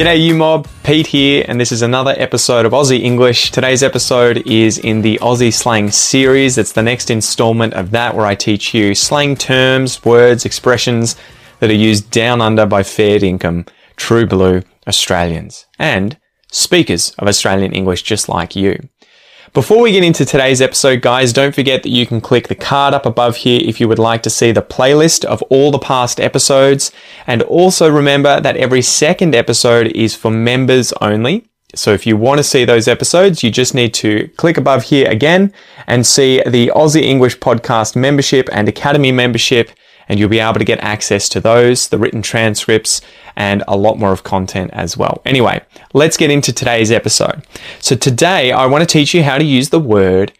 G'day, you mob. Pete here, and this is another episode of Aussie English. Today's episode is in the Aussie slang series. It's the next installment of that where I teach you slang terms, words, expressions that are used down under by fair dinkum, true blue Australians and speakers of Australian English just like you. Before we get into today's episode, guys, don't forget that you can click the card up above here if you would like to see the playlist of all the past episodes. And also remember that every second episode is for members only. So if you want to see those episodes, you just need to click above here again and see the Aussie English Podcast membership and Academy membership and you'll be able to get access to those, the written transcripts, and a lot more of content as well. Anyway, let's get into today's episode. So today I want to teach you how to use the word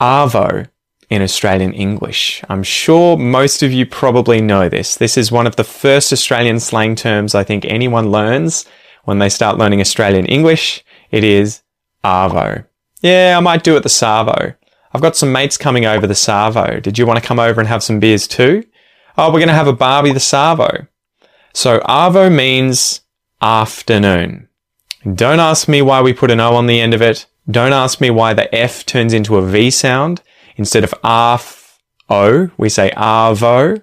arvo in Australian English. I'm sure most of you probably know this. This is one of the first Australian slang terms I think anyone learns when they start learning Australian English. It is arvo. Yeah, I might do it this arvo. I've got some mates coming over this arvo. Did you want to come over and have some beers too? Oh, we're going to have a Barbie this arvo. So Arvo means afternoon. Don't ask me why we put an O on the end of it. Don't ask me why the F turns into a V sound. Instead of arf O, we say arvo.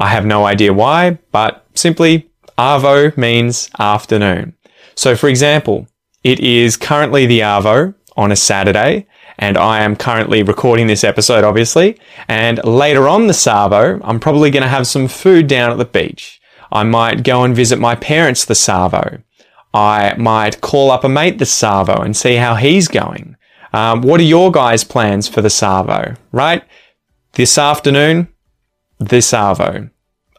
I have no idea why, but simply arvo means afternoon. So for example, it is currently the arvo on a Saturday and I am currently recording this episode, obviously. And later on this arvo, I'm probably going to have some food down at the beach. I might go and visit my parents this arvo. I might call up a mate this arvo and see how he's going. Um, what are your guys' plans for this arvo, right? This afternoon, the Savo.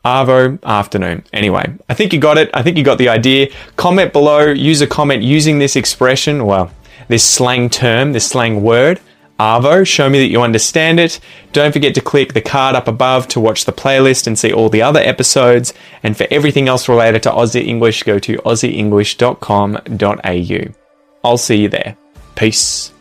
Arvo afternoon. Anyway, I think you got it. I think you got the idea. Comment below, use a comment using this expression. Well, this slang term, this slang word, Arvo. Show me that you understand it. Don't forget to click the card up above to watch the playlist and see all the other episodes. And for everything else related to Aussie English, go to aussieenglish.com.au. I'll see you there. Peace.